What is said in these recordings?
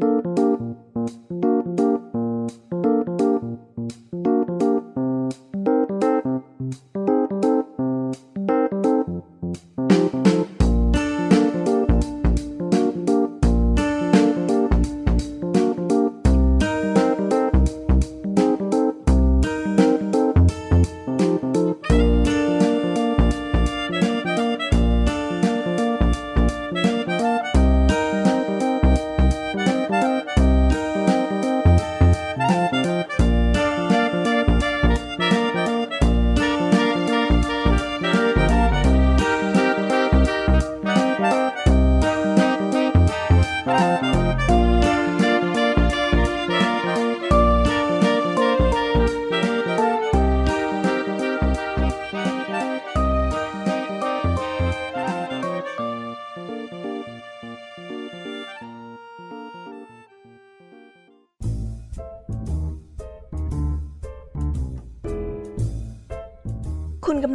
กำ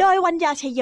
โดยวัญญาชยโย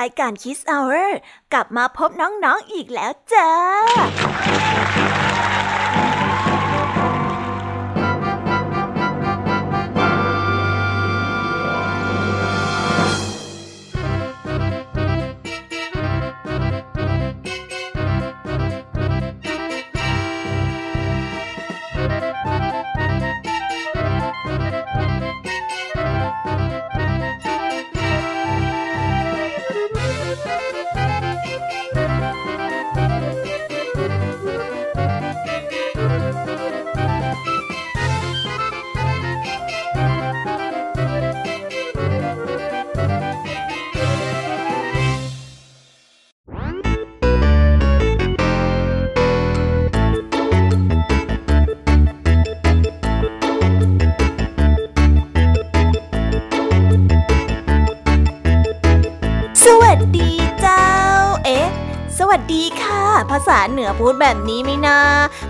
รายการคิสเอาเรกลับมาพบน้องๆออีกแล้วจ้า ภาษาเหนือพูดแบบนี้ไม่นา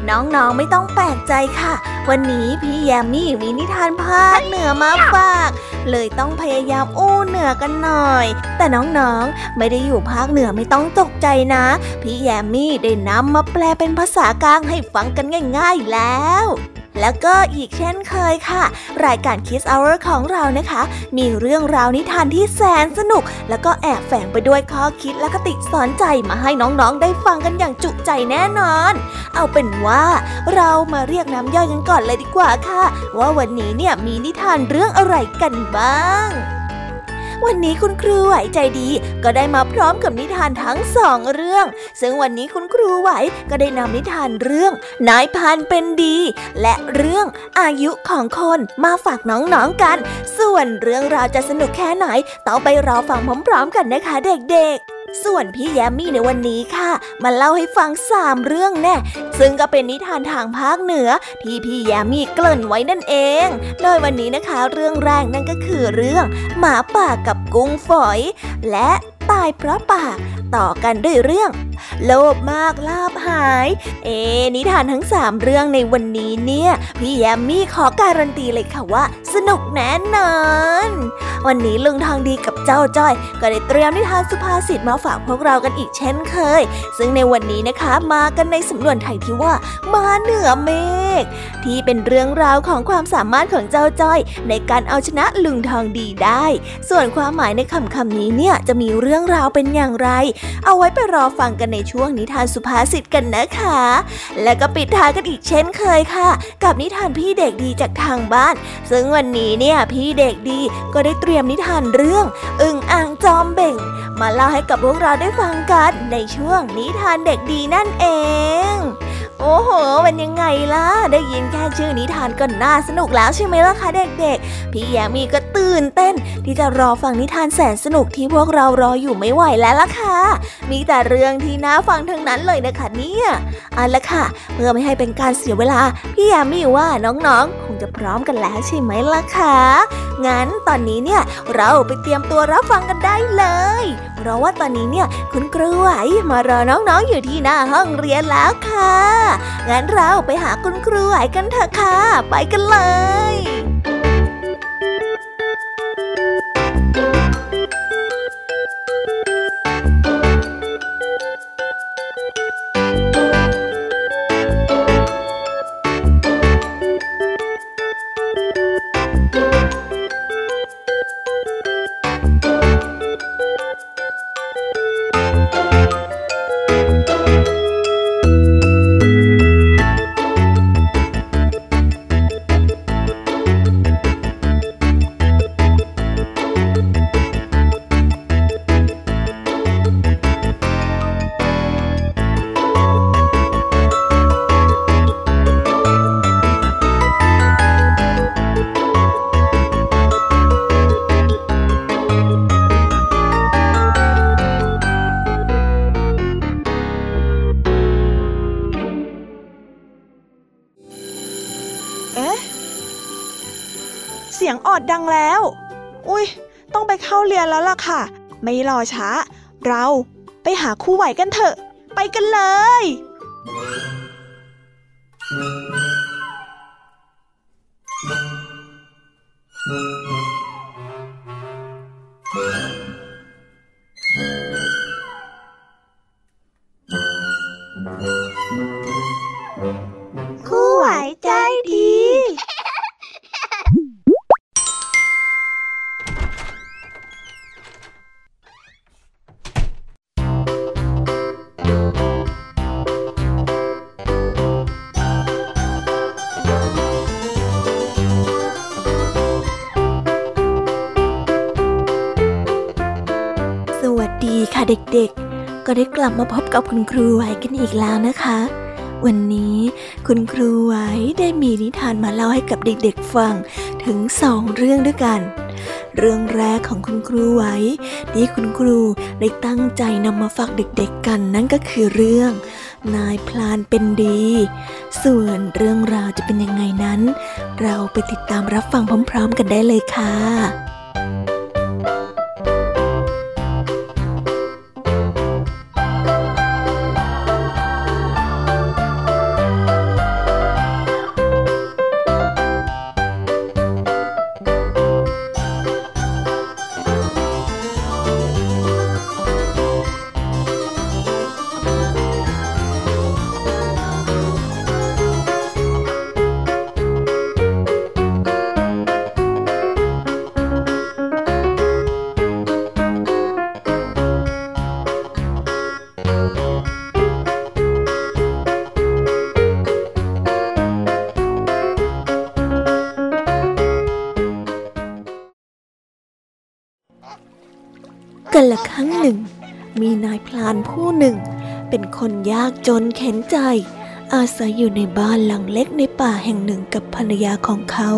น้องๆไม่ต้องแปลกใจค่ะ วันนี้พี่แยมมี่มีนิทานภาคเหนือมาฝาก เลยต้องพยายามอู้เหนือกันหน่อย แต่น้องๆไม่ได้อยู่ภาคเหนือไม่ต้องตกใจนะ พี่แยมมี่ได้นำมาแปลเป็นภาษากลางให้ฟังกันง่าย ๆแล้ว แล้วก็อีกเช่นเคยค่ะ รายการ Kiss Hour ของเรานะคะ มีเรื่องราวนิทานที่แสนสนุก แล้วก็แอบแฝงไปด้วยข้อคิดและคติสอนใจมาให้น้องๆ ได้ฟังกันอย่างจุใจแน่นอน เอาเป็นว่าเรามาเรียกน้ำย่อยกันก่อนเลยดีกว่าค่ะ ว่าวันนี้เนี่ยมีนิทานเรื่องอะไรกันบ้าง วันนี้คุณครูไหวใจดี ก็ได้มาพร้อมกับนิทานทั้งสองเรื่อง ซึ่งวันนี้คุณครูไหวก็ได้นำนิทานเรื่อง นายพันเป็นดี และเรื่องอายุของคนมาฝากน้องๆกัน ส่วนเรื่องราวจะสนุกแค่ไหน ต้องไปรอฟังพร้อมๆกันนะคะเด็กๆ ส่วนพี่แยมมี่ในวันนี้ค่ะ มาเล่าให้ฟังสามเรื่องแน่ ซึ่งก็เป็นนิทานทางภาคเหนือ ที่พี่แยมมี่เกริ่นไว้นั่นเอง โดยวันนี้นะคะ เรื่องแรกนั่นก็คือเรื่อง หมาป่ากับกุ้งฝอย และตายเพราะปาก ต่อกันด้วยเรื่อง โลภมากลาบหาย เอ นิทานทั้งสามเรื่องในวันนี้เนี่ย พี่แยมมี่ขอการันตีเลยค่ะว่า สนุกแน่นอน วันนี้ลุงทองดีกับเจ้าจ้อย ก็ได้เตรียมนิทานสุภาษิตมาฝากพวกเรากันอีกเช่นเคย ซึ่งในวันนี้นะคะมากันในสำนวนไทยที่ว่า มาเหนือเมฆที่เป็นเรื่องราวของความสามารถของเจ้าจ้อย ในการเอาชนะลุงทองดีได้ ส่วนความหมายในคำคำนี้เนี่ยจะมีเรื่องราวเป็นอย่างไร เอาไว้ไปรอฟังกันในช่วงนิทานสุภาษิตกันนะคะ และก็ปิดท้ายกันอีกเช่นเคยค่ะ กับนิทานพี่เด็กดีจากทางบ้าน ซึ่งวันนี้เนี่ยพี่เด็กดีก็ได้เตรียมียมนิทานเรื่อง อึ่งอ่างจอมเบ่ง มาเล่าให้กับพวกเราได้ฟังกันในช่วงนิทานเด็กดีนั่นเอง โอ้โห เป็นยังไงล่ะ ได้ยินแค่ชื่อนิทานก็น่าสนุกแล้วใช่ไหมล่ะคะเด็กๆ พี่แยมีก็ตื่นเต้น ที่จะรอฟังนิทานแสนสนุกที่พวกเรารออยู่ไม่ไหวแล้วล่ะค่ะ มีแต่เรื่องที่น่าฟังทั้งนั้นเลยนะคะเนี่ยเอาละค่ะ เพื่อไม่ให้เป็นการเสียเวลา พี่แยมีว่าน้องๆ คงจะพร้อมกันแล้วใช่ไหมล่ะคะ งั้นตอนนี้เนี่ยเราไปเตรียมตัวรับฟังกันได้เลย เพราะว่าตอนนี้เนี่ยคุณครูไหวมารอน้องๆอยู่ที่หน้าห้องเรียนแล้วค่ะงั้นเราไปหาคุณครูไหวกันเถอะค่ะ ไปกันเลย ค่ะ ไม่รอช้า เราไปหาคู่ไหวกันเถอะ ไปกันเลย ก็ได้กลับมาพบกับคุณครูไหวกันอีกแล้วนะคะ วันนี้คุณครูไหวได้มีนิทานมาเล่าให้กับเด็กๆฟังถึงสองเรื่องด้วยกัน เรื่องแรกของคุณครูไหวที่คุณครูได้ตั้งใจนำมาฝากเด็กๆกันนั่นก็คือเรื่อง นายพลานเป็นดี ส่วนเรื่องราวจะเป็นยังไงนั้น เราไปติดตามรับฟังพร้อม ๆ กันได้เลยค่ะ คนยากจนเข็นใจ อาศัยอยู่ในบ้านหลังเล็กในป่าแห่งหนึ่งกับภรรยาของเขา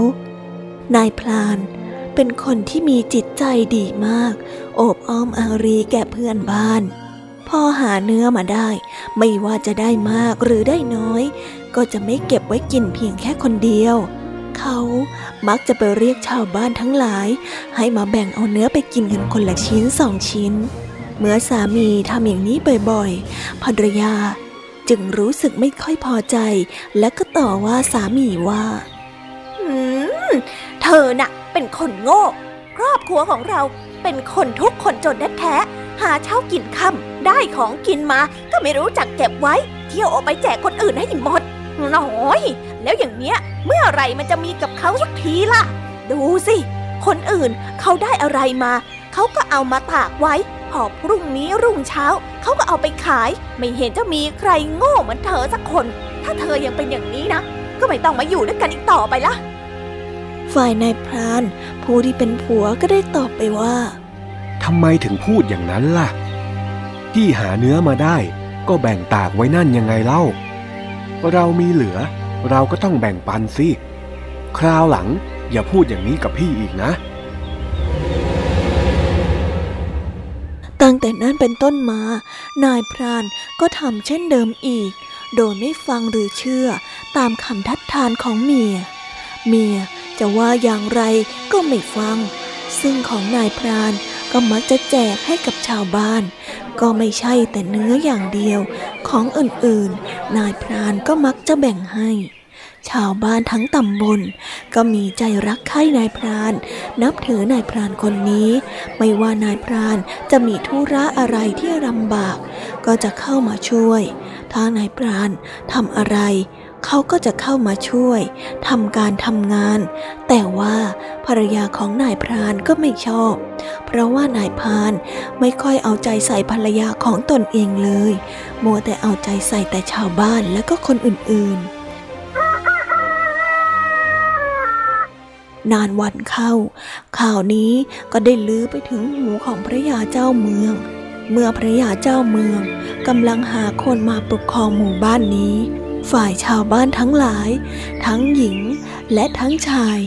นายพลานเป็นคนที่มีจิตใจดีมาก โอบอ้อมอารีแก่เพื่อนบ้าน พอหาเนื้อมาได้ ไม่ว่าจะได้มากหรือได้น้อย ก็จะไม่เก็บไว้กินเพียงแค่คนเดียว เขามักจะไปเรียกชาวบ้านทั้งหลาย ให้มาแบ่งเอาเนื้อไปกินกันคนละชิ้นสองชิ้น เมื่อสามีทำอย่างนี้บ่อยๆภรรยาจึงรู้สึกไม่ค่อยพอใจ และก็ต่อว่าสามีว่าอืมเธอน่ะ เป็นคนโง่ ครอบครัวของเราเป็นคนทุกคนจนแท้หาเช้ากินค่ำได้ของกินมาก็ไม่รู้จักเก็บไว้ เที่ยวเอาไปแจกคนอื่นให้หมดน้อย แล้วอย่างเนี้ย เมื่อไรมันจะมีกับเขาสักทีล่ะ ดูสิ คนอื่นเขาได้อะไรมา เขาก็เอามาตากไว้ พอพรุ่งนี้รุ่งเช้าเขาก็เอาไปขาย ไม่เห็นจะมีใครโง่เหมือนเธอสักคน ถ้าเธอยังเป็นอย่างนี้นะ ก็ไม่ต้องมาอยู่ด้วยกันอีกต่อไปละฝ่ายนายพราน ผู้ที่เป็นผัวก็ได้ตอบไปว่าทำไมถึงพูดอย่างนั้นล่ะ ที่หาเนื้อมาได้ ก็แบ่งตากไว้นั่นยังไงเล่า เรามีเหลือ เราก็ต้องแบ่งปันสิ คราวหลังอย่าพูดอย่างนี้กับพี่อีกนะ เป็นต้นมา นายพรานก็ทำเช่นเดิมอีก โดยไม่ฟังหรือเชื่อตามคำทัดทานของเมีย เมียจะว่าอย่างไรก็ไม่ฟัง ซึ่งของนายพรานก็มักจะแจกให้กับชาวบ้าน ก็ไม่ใช่แต่เนื้ออย่างเดียว ของอื่นๆ นายพรานก็มักจะแบ่งให้ ชาวบ้านทั้งตำบล ก็มีใจรักใคร่นายพราน นับถือนายพรานคนนี้ ไม่ว่านายพรานจะมีธุระอะไรที่ลำบาก ก็จะเข้ามาช่วย ถ้านายพรานทำอะไร เขาก็จะเข้ามาช่วยทำการทำงาน แต่ว่าภรรยาของนายพรานก็ไม่ชอบ เพราะว่านายพรานไม่ค่อยเอาใจใส่ภรรยาของตนเองเลย มัวแต่เอาใจใส่แต่ชาวบ้านและก็คนอื่นๆ นานวันเข้า ข่าวนี้ก็ได้ลือไปถึงหูของพระยาเจ้าเมือง เมื่อพระยาเจ้าเมืองกำลังหาคนมาปกครองหมู่บ้านนี้ ฝ่ายชาวบ้านทั้งหลาย ทั้งหญิงและทั้งชาย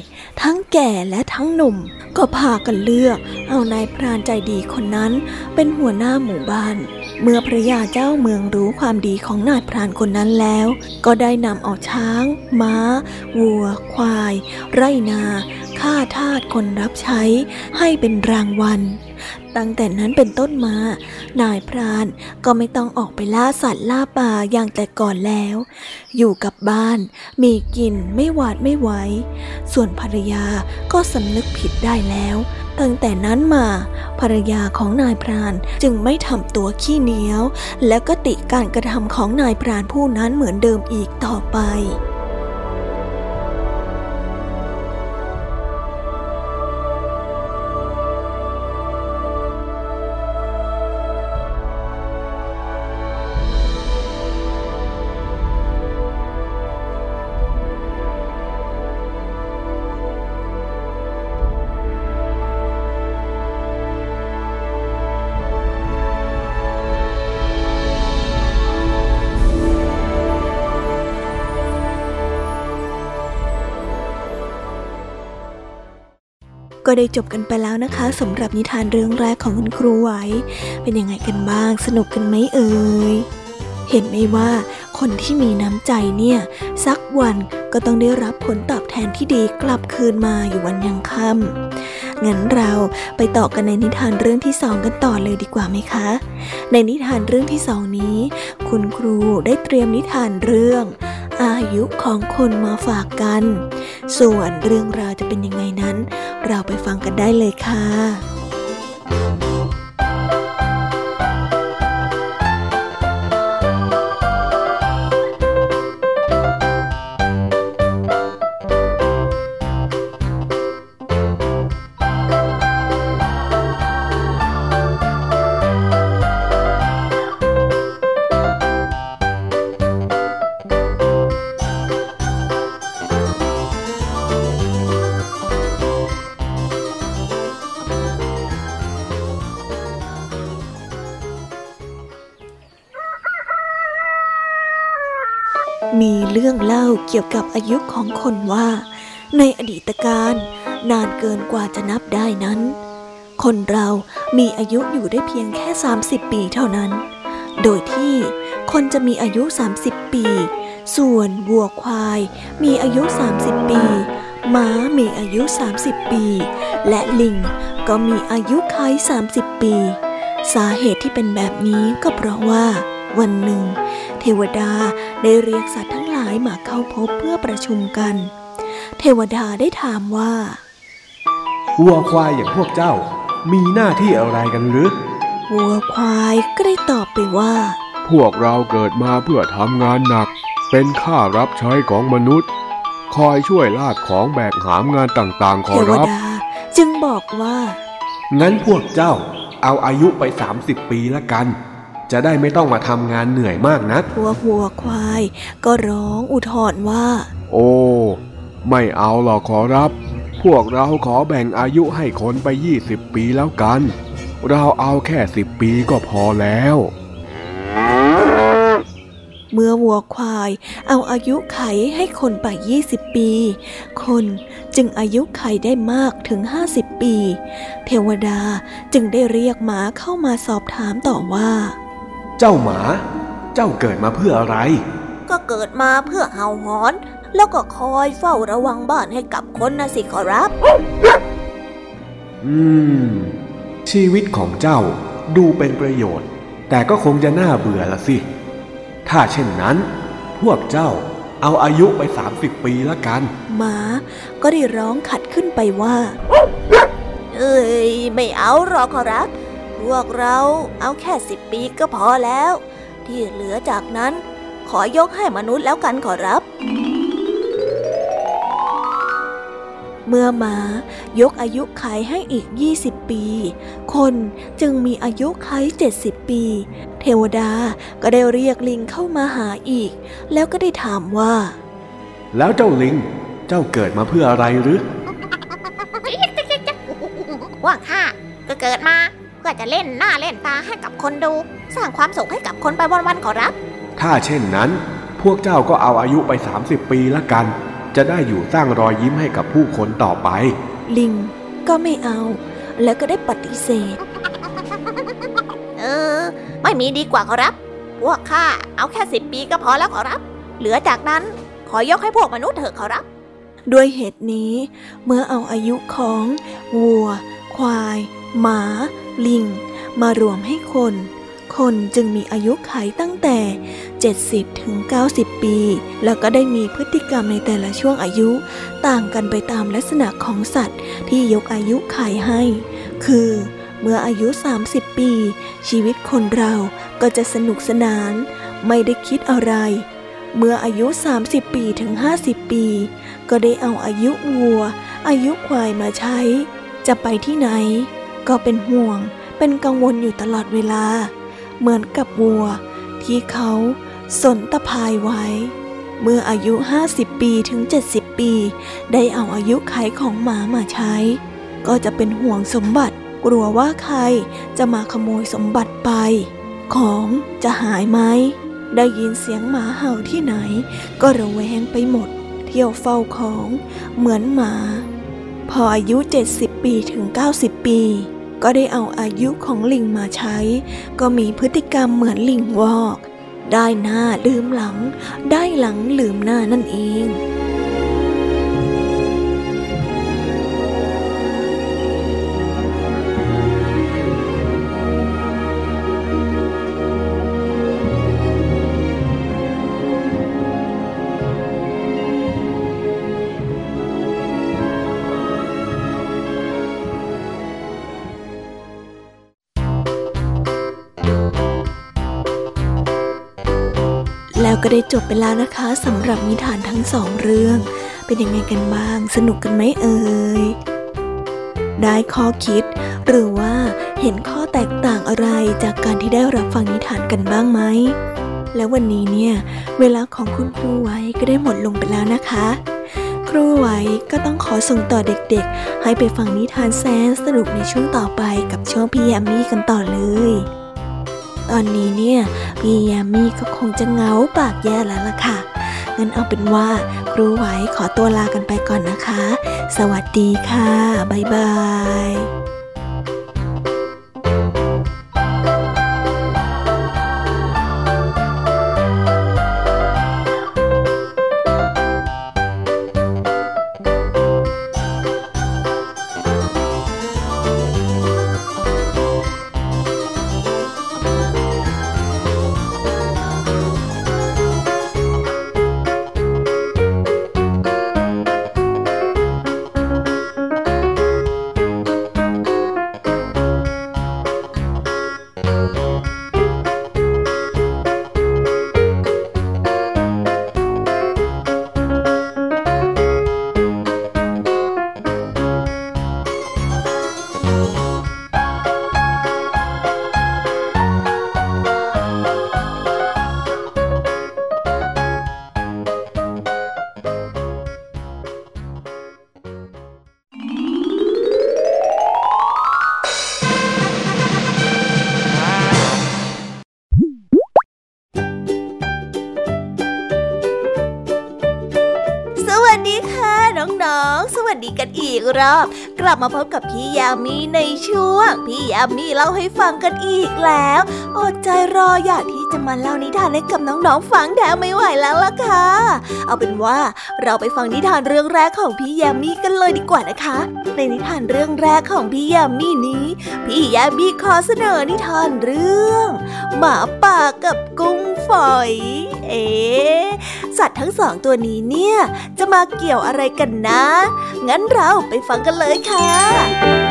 ทั้งแก่และทั้งหนุ่ม ก็พากันเลือกเอานายพรานใจดีคนนั้นเป็นหัวหน้าหมู่บ้าน เมื่อพระยาเจ้าเมืองรู้ความดีของนายพรานคนนั้นแล้ว ก็ได้นำเอาช้าง ม้า วัว ควาย ไรนา ข้าทาสคนรับใช้ ให้เป็นรางวัล ตั้งแต่นั้นเป็นต้นมา นายพรานก็ไม่ต้องออกไปล่าสัตว์ล่าป่าอย่างแต่ก่อนแล้ว อยู่กับบ้าน มีกินไม่หวาดไม่ไหว ส่วนภรรยาก็สำนึกผิดได้แล้ว ตั้งแต่นั้นมา ภรรยาของนายพรานจึงไม่ทำตัวขี้เหนียว และก็ติการกระทำของนายพรานผู้นั้นเหมือนเดิมอีกต่อไป ได้จบกันไปแล้วนะคะสำหรับนิทานเรื่องแรกของคุณครูไหว เป็นยังไงกันบ้าง สนุกกันไหมเอ่ยเห็นไหมว่าคนที่มีน้ำใจเนี่ยสักวันก็ต้องได้รับผลตอบแทนที่ดีกลับคืนมาอยู่วันยังค่ำงั้นเราไปต่อกันในนิทานเรื่องที่สองกันต่อเลยดีกว่าไหมคะ ในนิทานเรื่องที่สองนี้ คุณครูได้เตรียมนิทานเรื่อง อายุของคนมาฝากกัน ส่วนเรื่องราวจะเป็นยังไงนั้น เราไปฟังกันได้เลยค่ะ กี่ยวกับอายุของคนว่า ในอดีตการนานเกินกว่าจะนับได้นั้น คนเรามีอายุอยู่ได้เพียงแค่ 30 ปีเท่านั้น โดยที่คนจะมีอายุ 30 ปี ส่วนวัวควาย มีอายุ 30 ปีม้ามีอายุ 30 ปี และลิงก็มีอายุคล้าย 30 ปี สาเหตุที่เป็นแบบนี้ก็เพราะว่า วันหนึ่ง เทวดาได้เรียกสัตว์ทั้งายมาเข้าพบเพื่อประชุมกัน เทวดาได้ถามว่าวัวควายอย่างพวกเจ้า มีหน้าที่อะไรกันหรือวัวควายก็ได้ตอบไปว่า พวกเราเกิดมาเพื่อทำงานหนัก เป็นข้ารับใช้ของมนุษย์ คอยช่วยลากของแบกหามงานต่างๆขเทอวรับดาจึงบอกว่า งั้นพวกเจ้าเอาอายุไป 30 ปีละกัน จะได้ไม่ต้องมาทำงานเหนื่อยมากนักพวกวัวควาย ก็ร้องอุทธรว่า โอ้ ไม่เอาหรอกขอรับ พวกเราขอแบ่งอายุให้คนไป20ปีแล้วกัน เราเอาแค่10ปีก็พอแล้ว เมื่อวัวควายเอาอายุไขให้คนไป 20 ปี คนจึงอายุไขได้มากถึง 50 ปี เทวดาจึงได้เรียกหมาเข้ามาสอบถามต่อว่า เจ้าหมา เจ้าเกิดมาเพื่ออะไร ก็เกิดมาเพื่อเห่าหอน แล้วก็คอยเฝ้าระวังบ้านให้กับคนนะสิขอรับ อืม ชีวิตของเจ้าดูเป็นประโยชน์ แต่ก็คงจะน่าเบื่อละสิ ถ้าเช่นนั้น พวกเจ้าเอาอายุไป 30 ปีละกัน หมาก็ได้ร้องขัดขึ้นไปว่า เอ้ย ไม่เอาหรอกขอรับ พวกเราเอาแค่สิบปีก็พอแล้ว ที่เหลือจากนั้นขอยกให้มนุษย์แล้วกันขอรับ เมื่อหมายกอายุไขให้อีก 20 ปี คนจึงมีอายุไข 70 ปี เทวดาก็ได้เรียกลิงเข้ามาหาอีก แล้วก็ได้ถามว่า แล้วเจ้าลิง เจ้าเกิดมาเพื่ออะไรหรือว่าข้าก็เกิดมาเพื่อจะเล่นหน้าเล่นตาให้กับคนดู สร้างความสุขให้กับคนไปวันๆขอรับ ถ้าเช่นนั้น พวกเจ้าก็เอาอายุไป 30 ปีละกัน จะได้อยู่สร้างรอยยิ้มให้กับผู้คนต่อไป ลิงก็ไม่เอา แล้วก็ได้ปฏิเสธ เออ ไม่มีดีกว่าขอรับ พวกข้าเอาแค่สิบปีก็พอแล้วขอรับ เหลือจากนั้นขอยกให้พวกมนุษย์เถอะขอรับ ด้วยเหตุนี้ เมื่อเอาอายุของวัว ควาย หมา ลิง มารวมให้คน คนจึงมีอายุขัยตั้งแต่ 70 ถึง 90 ปี แล้วก็ได้มีพฤติกรรมในแต่ละช่วงอายุ ต่างกันไปตามลักษณะของสัตว์ที่ยกอายุขัยให้ คือเมื่ออายุ 30 ปี ชีวิตคนเราก็จะสนุกสนาน ไม่ได้คิดอะไร เมื่ออายุ 30 ปีถึง 50 ปี ก็ได้เอาอายุวัว อายุควายมาใช้ จะไปที่ไหน ก็เป็นห่วง เป็นกังวลอยู่ตลอดเวลา เหมือนกับวัว ที่เขาสนตะพายไว้ เมื่ออายุ 50 ปีถึง 70 ปี ได้เอาอายุไขของหมามาใช้ ก็จะเป็นห่วงสมบัติ กลัวว่าใครจะมาขโมยสมบัติไป ของจะหายไหม ได้ยินเสียงหมาเห่าที่ไหน ก็ระแวงไปหมด เที่ยวเฝ้าของ เหมือนหมาพออายุ 70 ปีถึง 90 ปี ก็ได้เอาอายุของลิงมาใช้ ก็มีพฤติกรรมเหมือนลิงวอก ได้หน้าลืมหลัง ได้หลังลืมหน้านั่นเอง แล้วก็ได้จบไปแล้วนะคะสำหรับนิทานทั้งสองเรื่อง เป็นยังไงกันบ้าง สนุกกันไหมเอ่ยได้ข้อคิด หรือว่าเห็นข้อแตกต่างอะไรจากการที่ได้รับฟังนิทานกันบ้างไหมแล้ววันนี้เนี่ย เวลาของคุณครูไว้ก็ได้หมดลงไปแล้วนะคะ ครูไว้ก็ต้องขอส่งต่อเด็กๆ ให้ไปฟังนิทานแสนสนุกในช่วงต่อไปกับช่วงพี่แยมมี่กันต่อเลย ตอนนี้เนี่ยพี่ยามีก็คงจะเหงาปากแย่แล้วล่ะค่ะงั้นเอาเป็นว่าครูไหวขอตัวลากันไปก่อนนะคะ สวัสดีค่ะ บ๊ายบาย สดีกันอีกรอบ กลับมาพบกับพี่ยามีในช่วง พี่ยามีเล่าให้ฟังกันอีกแล้ว อดใจรออยากที่จะมาเล่านิทานให้กับน้องๆฟังแถมไม่ไหวแล้วล่ะค่ะ เอาเป็นว่าเราไปฟังนิทานเรื่องแรกของพี่ยามีกันเลยดีกว่านะคะ ในนิทานเรื่องแรกของพี่ยามีนี้ พี่ยามีขอเสนอนิทานเรื่อง หมาป่ากับกุ้งฝอย เอ๊สัตว์ทั้งสองตัวนี้เนี่ย จะมาเกี่ยวอะไรกันนะ งั้นเราไปฟังกันเลยค่ะ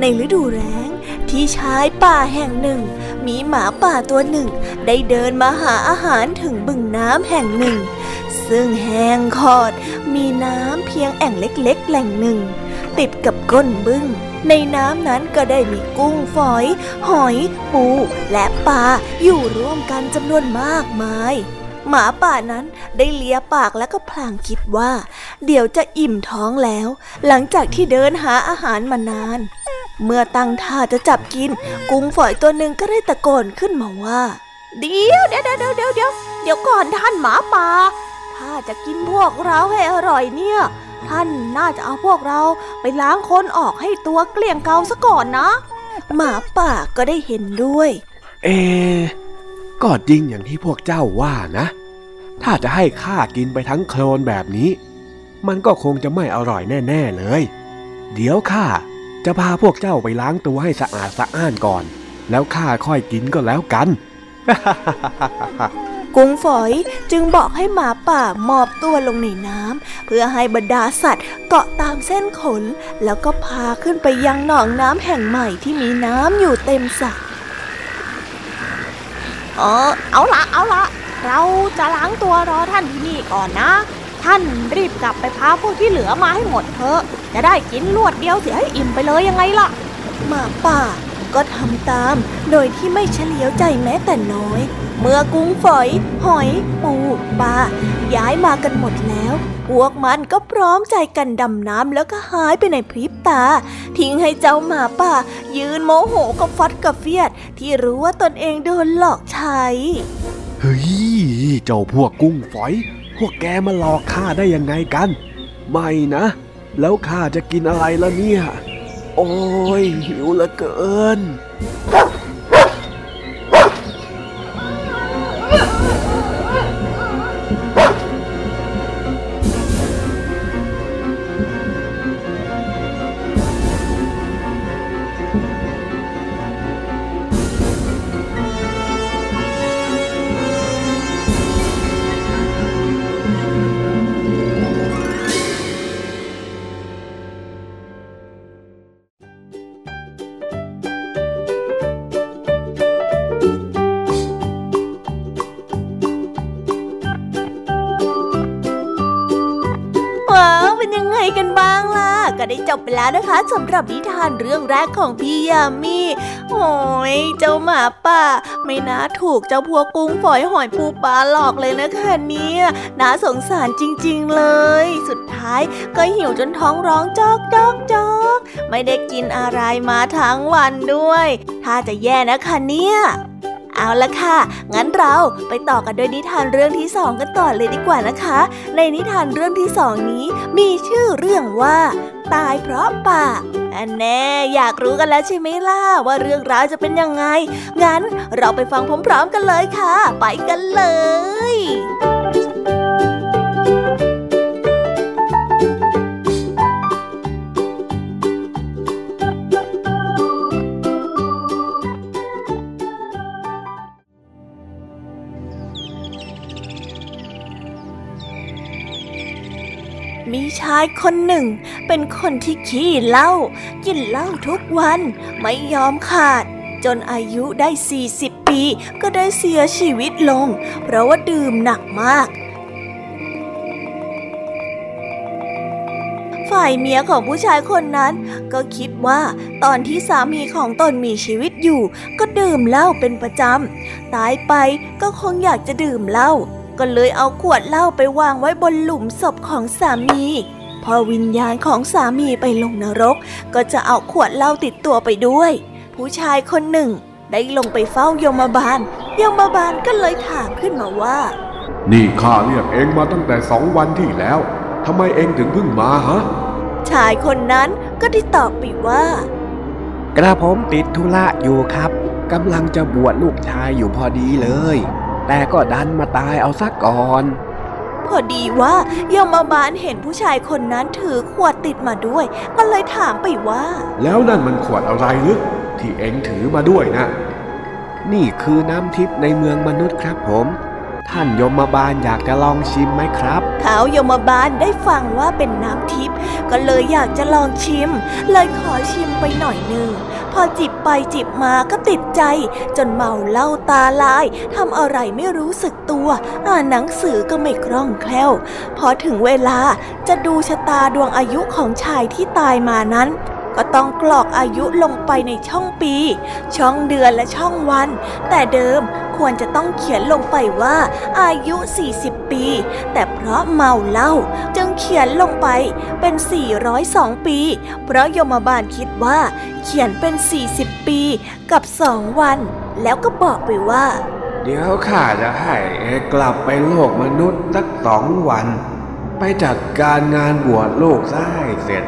ในฤดูแล้งที่ชายป่าแห่งหนึ่ง มีหมาป่าตัวหนึ่ง ได้เดินมาหาอาหารถึงบึงน้ำแห่งหนึ่ง ซึ่งแห้งขอด มีน้ำเพียงแอ่งเล็กๆ แหล่งหนึ่ง ติดกับก้นบึง้งในน้ำนั้นก็ได้มีกุ้งฝอย หอย ปู และปลาอยู่ร่วมกันจำนวนมากมาย หมาป่านั้นได้เลียปากแล้วก็พลางคิดว่า เดี๋ยวจะอิ่มท้องแล้ว หลังจากที่เดินหาอาหารมานาน เมื่อตั้งท่าจะจับกิน กุ้งฝอยตัวหนึ่งก็ได้ตะโกนขึ้นมาว่า เดี๋ยวเดี๋ยวเดี๋ยวเดี๋ยวเดี๋ยวเดี๋ยวก่อนท่านหมาป่า ถ้าจะกินพวกเราให้อร่อยเนี่ย ท่านน่าจะเอาพวกเราไปล้างคนออกให้ตัวเกลี้ยงเกลาซะก่อนนะ หมาป่าก็ได้เห็นด้วย เอก็จริงอย่างที่พวกเจ้าว่านะ ถ้าจะให้ข้ากินไปทั้งโคลนแบบนี้ มันก็คงจะไม่อร่อยแน่ ๆเลย เดี๋ยวข้า จะพาพวกเจ้าไปล้างตัวให้สะอาดสะอ้านก่อน แล้วข้าค่อยกินก็แล้วกัน กุ้งฝอยจึงบอกให้หมาป่าหมอบตัวลงในน้ำเพื่อให้บรรดาสัตว์เกาะตามเส้นขน แล้วก็พาขึ้นไปยังหนองน้ำแห่งใหม่ที่มีน้ำอยู่เต็มสระเออเอาละเอาละเราจะล้างตัวรอท่านที่นี่ก่อนนะ ท่านรีบกลับไปพาพวกที่เหลือมาให้หมดเถอะ จะได้กินรวดเดียวเสียให้อิ่มไปเลยยังไงล่ะ หมาป่าก็ทำตาม โดยที่ไม่เฉลียวใจแม้แต่น้อย เมื่อกุ้งฝอย หอย ปูปลาย้ายมากันหมดแล้ว พวกมันก็พร้อมใจกันดำน้ำแล้วก็หายไปในพริบตา ทิ้งให้เจ้าหมาป่า ยืนโมโหกับฟัดกับเฟียด ที่รู้ว่าตนเองโดนหลอกใช้ เฮ้ย เจ้าพวกกุ้งฝอย พวกแกมาหลอกข้าได้ยังไงกัน ไม่นะ แล้วข้าจะกินอะไรล่ะเนี่ย โอ้ยหิวเหลือเกิน จบไปแล้วนะคะสำหรับนิทานเรื่องแรกของพี่ยามีโอ้ยเจ้าหมาป่า ไม่น่าถูกเจ้าพวกกุ้งฝอยหอยปูปลาหลอกเลยนะคะเนี่ยน่าสงสารจริงๆเลย สุดท้ายก็หิวจนท้องร้องจอกจอกจอกไม่ได้กินอะไรมาทั้งวันด้วย ถ้าจะแย่นะคะเนี่ย เอาละค่ะ งั้นเราไปต่อกันด้วยนิทานเรื่องที่สองกันต่อเลยดีกว่านะคะ ในนิทานเรื่องที่สองนี้มีชื่อเรื่องว่า ตายเพราะป่าอันแน่อยากรู้กันแล้วใช่ไหมล่ะว่าเรื่องราวจะเป็นยังไง งั้นเราไปฟังพร้อมๆกันเลยค่ะ ไปกันเลยายคนหนึ่ง เป็นคนที่ขี้เหล้ากินเหล้าทุกวันไม่ยอมขาด จนอายุได้ 40 ปีก็ได้เสียชีวิตลง เพราะว่าดื่มหนักมาก ฝ่ายเมียของผู้ชายคนนั้น ก็คิดว่าตอนที่สามีของตนมีชีวิตอยู่ ก็ดื่มเหล้าเป็นประจำตายไปก็คงอยากจะดื่มเหล้าก็เลยเอาขวดเหล้าไปวางไว้บนหลุมศพของสามี พอวิญญาณของสามีไปลงนรก ก็จะเอาขวดเหล้าติดตัวไปด้วย ผู้ชายคนหนึ่ง ได้ลงไปเฝ้ายมบาลยมบาลก็เลยถามขึ้นมาว่า นี่ข้าเรียกเองมาตั้งแต่สองวันที่แล้วทำไมเองถึงเพิ่งมาฮะ ชายคนนั้นก็ได้ตอบไปว่า กระผมติดธุระอยู่ครับกำลังจะบวชลูกชายอยู่พอดีเลย แต่ก็ดันมาตายเอาซะก่อน พอดีว่ายมบาลเห็นผู้ชายคนนั้นถือขวดติดมาด้วย ก็เลยถามไปว่า แล้วนั่นมันขวดอะไรหรือที่เองถือมาด้วยนะ นี่คือน้ำทิพย์ในเมืองมนุษย์ครับผม ท่านยมบาลอยากจะลองชิมไหมครับเท้ายมบาลได้ฟังว่าเป็นน้ำทิพย์ก็เลยอยากจะลองชิม เลยขอชิมไปหน่อยหนึ่ง พอจิบไปจิบมาก็ติดใจ จนเมาเหล้าตาลายทำอะไรไม่รู้สึกตัว อ่านหนังสือก็ไม่คล่องแคล่ว พอถึงเวลาจะดูชะตาดวงอายุของชายที่ตายมานั้น ก็ต้องกรอกอายุลงไปในช่องปี ช่องเดือนและช่องวัน แต่เดิมควรจะต้องเขียนลงไปว่า อายุ 40 ปี แต่เพราะเมาเหล้าจึงเขียนลงไปเป็น 402 ปี เพราะยมบาลคิดว่า เขียนเป็น 40 ปีกับสองวัน แล้วก็บอกไปว่า เดี๋ยวข้าจะให้เอกลับไปโลกมนุษย์สักสองวัน ไปจัดการงานบวชลูกซะให้เสร็จ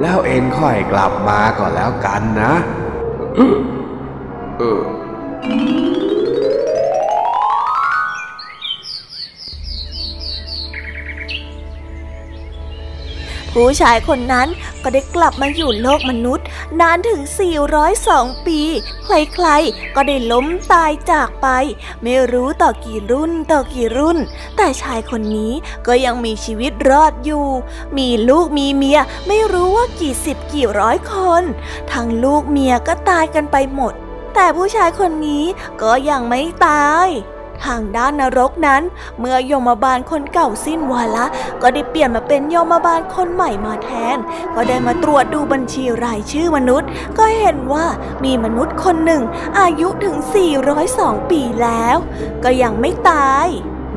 แล้วเองค่อยกลับมาก่อนแล้วกันนะเออผู้ชายคนนั้น ก็ได้กลับมาอยู่โลกมนุษย์ นานถึง 402 ปี ใครๆ ก็ได้ล้มตายจากไป ไม่รู้ต่อกี่รุ่นต่อกี่รุ่น แต่ชายคนนี้ก็ยังมีชีวิตรอดอยู่ มีลูกมีเมียไม่รู้ว่ากี่สิบกี่ร้อยคน ทั้งลูกเมียก็ตายกันไปหมด แต่ผู้ชายคนนี้ก็ยังไม่ตาย ทางด้านนรกนั้น เมื่อยมบาลคนเก่าสิ้นวาระก็ได้เปลี่ยนมาเป็นยมบาลคนใหม่มาแทน ก็ได้มาตรวจดูบัญชีรายชื่อมนุษย์ ก็เห็นว่ามีมนุษย์คนหนึ่ง อายุถึง 402 ปีแล้ว ก็ยังไม่ตาย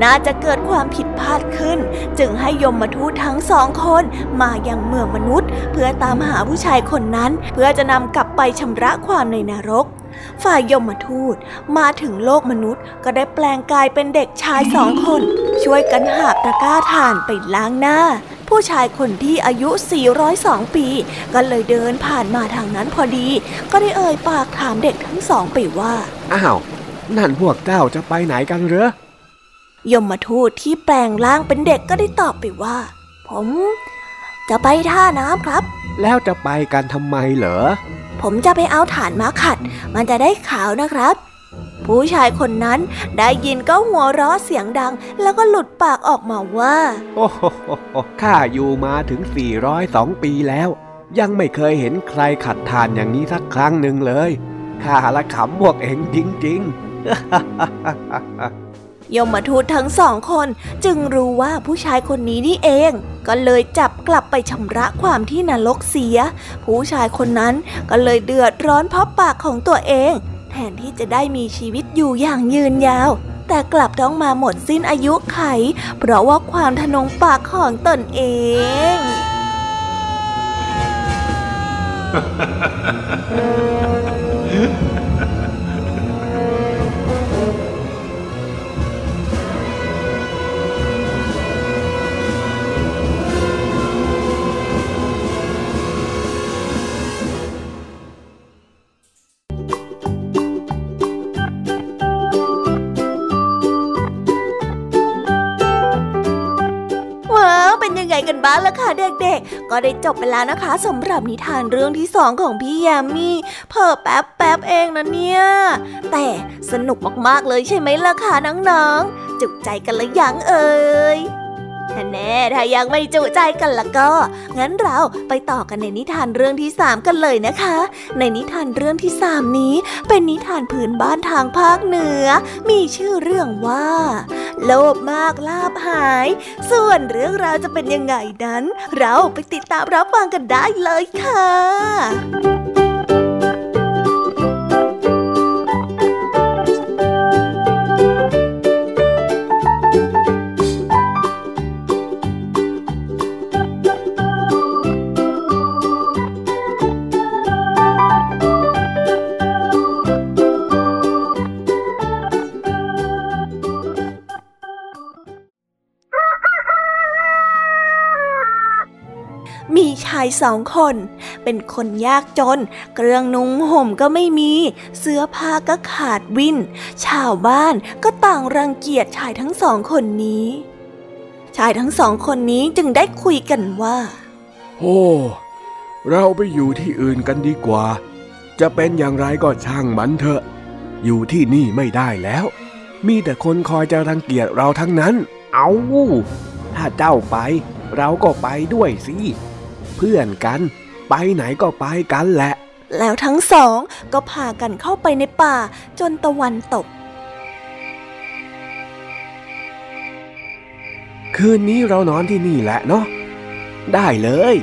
น่าจะเกิดความผิดพลาดขึ้น จึงให้ยมมาทูตทั้งสองคนมายังเมืองมนุษย์ เพื่อตามหาผู้ชายคนนั้น เพื่อจะนำกลับไปชำระความในนรก ฝ่ายยมทูตมาถึงโลกมนุษย์ก็ได้แปลงกายเป็นเด็กชายสองคน ช่วยกันหาบตะกร้าถ่านไปล้างหน้า ผู้ชายคนที่อายุ 402 ปี ก็เลยเดินผ่านมาทางนั้นพอดี ก็ได้เอ่ยปากถามเด็กทั้งสองไปว่า อ้าว นั่นพวกเจ้าจะไปไหนกันเหรอยมทูตที่แปลงร่างเป็นเด็กก็ได้ตอบไปว่า ผม จะไปท่าน้ำครับ แล้วจะไปกันทำไมเหรอ ผมจะไปเอาถ่านมาขัด มันจะได้ขาวนะครับ ผู้ชายคนนั้นได้ยินก็หัวเราะเสียงดัง แล้วก็หลุดปากออกมาว่า โอ้โหข้าอยู่มาถึง 402 ปีแล้ว ยังไม่เคยเห็นใครขัดทานอย่างนี้สักครั้งหนึ่งเลย ข้าละขำพวกเองจริง ๆ ยมทูตทั้งสองคนจึงรู้ว่าผู้ชายคนนี้นี่เอง ก็เลยจับกลับไปชำระความที่นรกเสีย ผู้ชายคนนั้นก็เลยเดือดร้อนเพราะปากของตัวเอง แทนที่จะได้มีชีวิตอยู่อย่างยืนยาว แต่กลับต้องมาหมดสิ้นอายุไข เพราะว่าความทนงปากของตนเองว้ กันบ้างล่ะคะเด็กๆ ก็ได้จบไปแล้วนะคะสำหรับนิทานเรื่องที่สองของพี่ยามีเพิ่แป๊บแป๊บเองนะเนี่ย แต่สนุกมากๆเลยใช่ไหมล่ะคะน้องๆ จุใจกันหรือยังเอ่ย แน่ถ้ายังไม่จุใจกันละก็ งั้นเราไปต่อกันในนิทานเรื่องที่สามกันเลยนะคะ ในนิทานเรื่องที่สามนี้ เป็นนิทานพื้นบ้านทางภาคเหนือ มีชื่อเรื่องว่า โลภมากลาบหาย ส่วนเรื่องราวจะเป็นยังไงนั้น เราไปติดตามรับฟังกันได้เลยค่ะายสองคน เป็นคนยากจน เครื่องนุ่งห่มก็ไม่มี เสื้อผ้าก็ขาดวิน ชาวบ้านก็ต่างรังเกียจชายทั้งสองคนนี้ ชายทั้งสองคนนี้จึงได้คุยกันว่า โอ้ เราไปอยู่ที่อื่นกันดีกว่า จะเป็นอย่างไรก็ช่างมันเถอะ อยู่ที่นี่ไม่ได้แล้ว มีแต่คนคอยจะรังเกียจเราทั้งนั้น เอาถ้าเจ้าไป เราก็ไปด้วยสิ เพื่อนกัน ไปไหนก็ไปกันแหละ แล้วทั้งสองก็พากันเข้าไปในป่าจนตะวันตก คืนนี้เรานอนที่นี่แหละเนาะได้เลย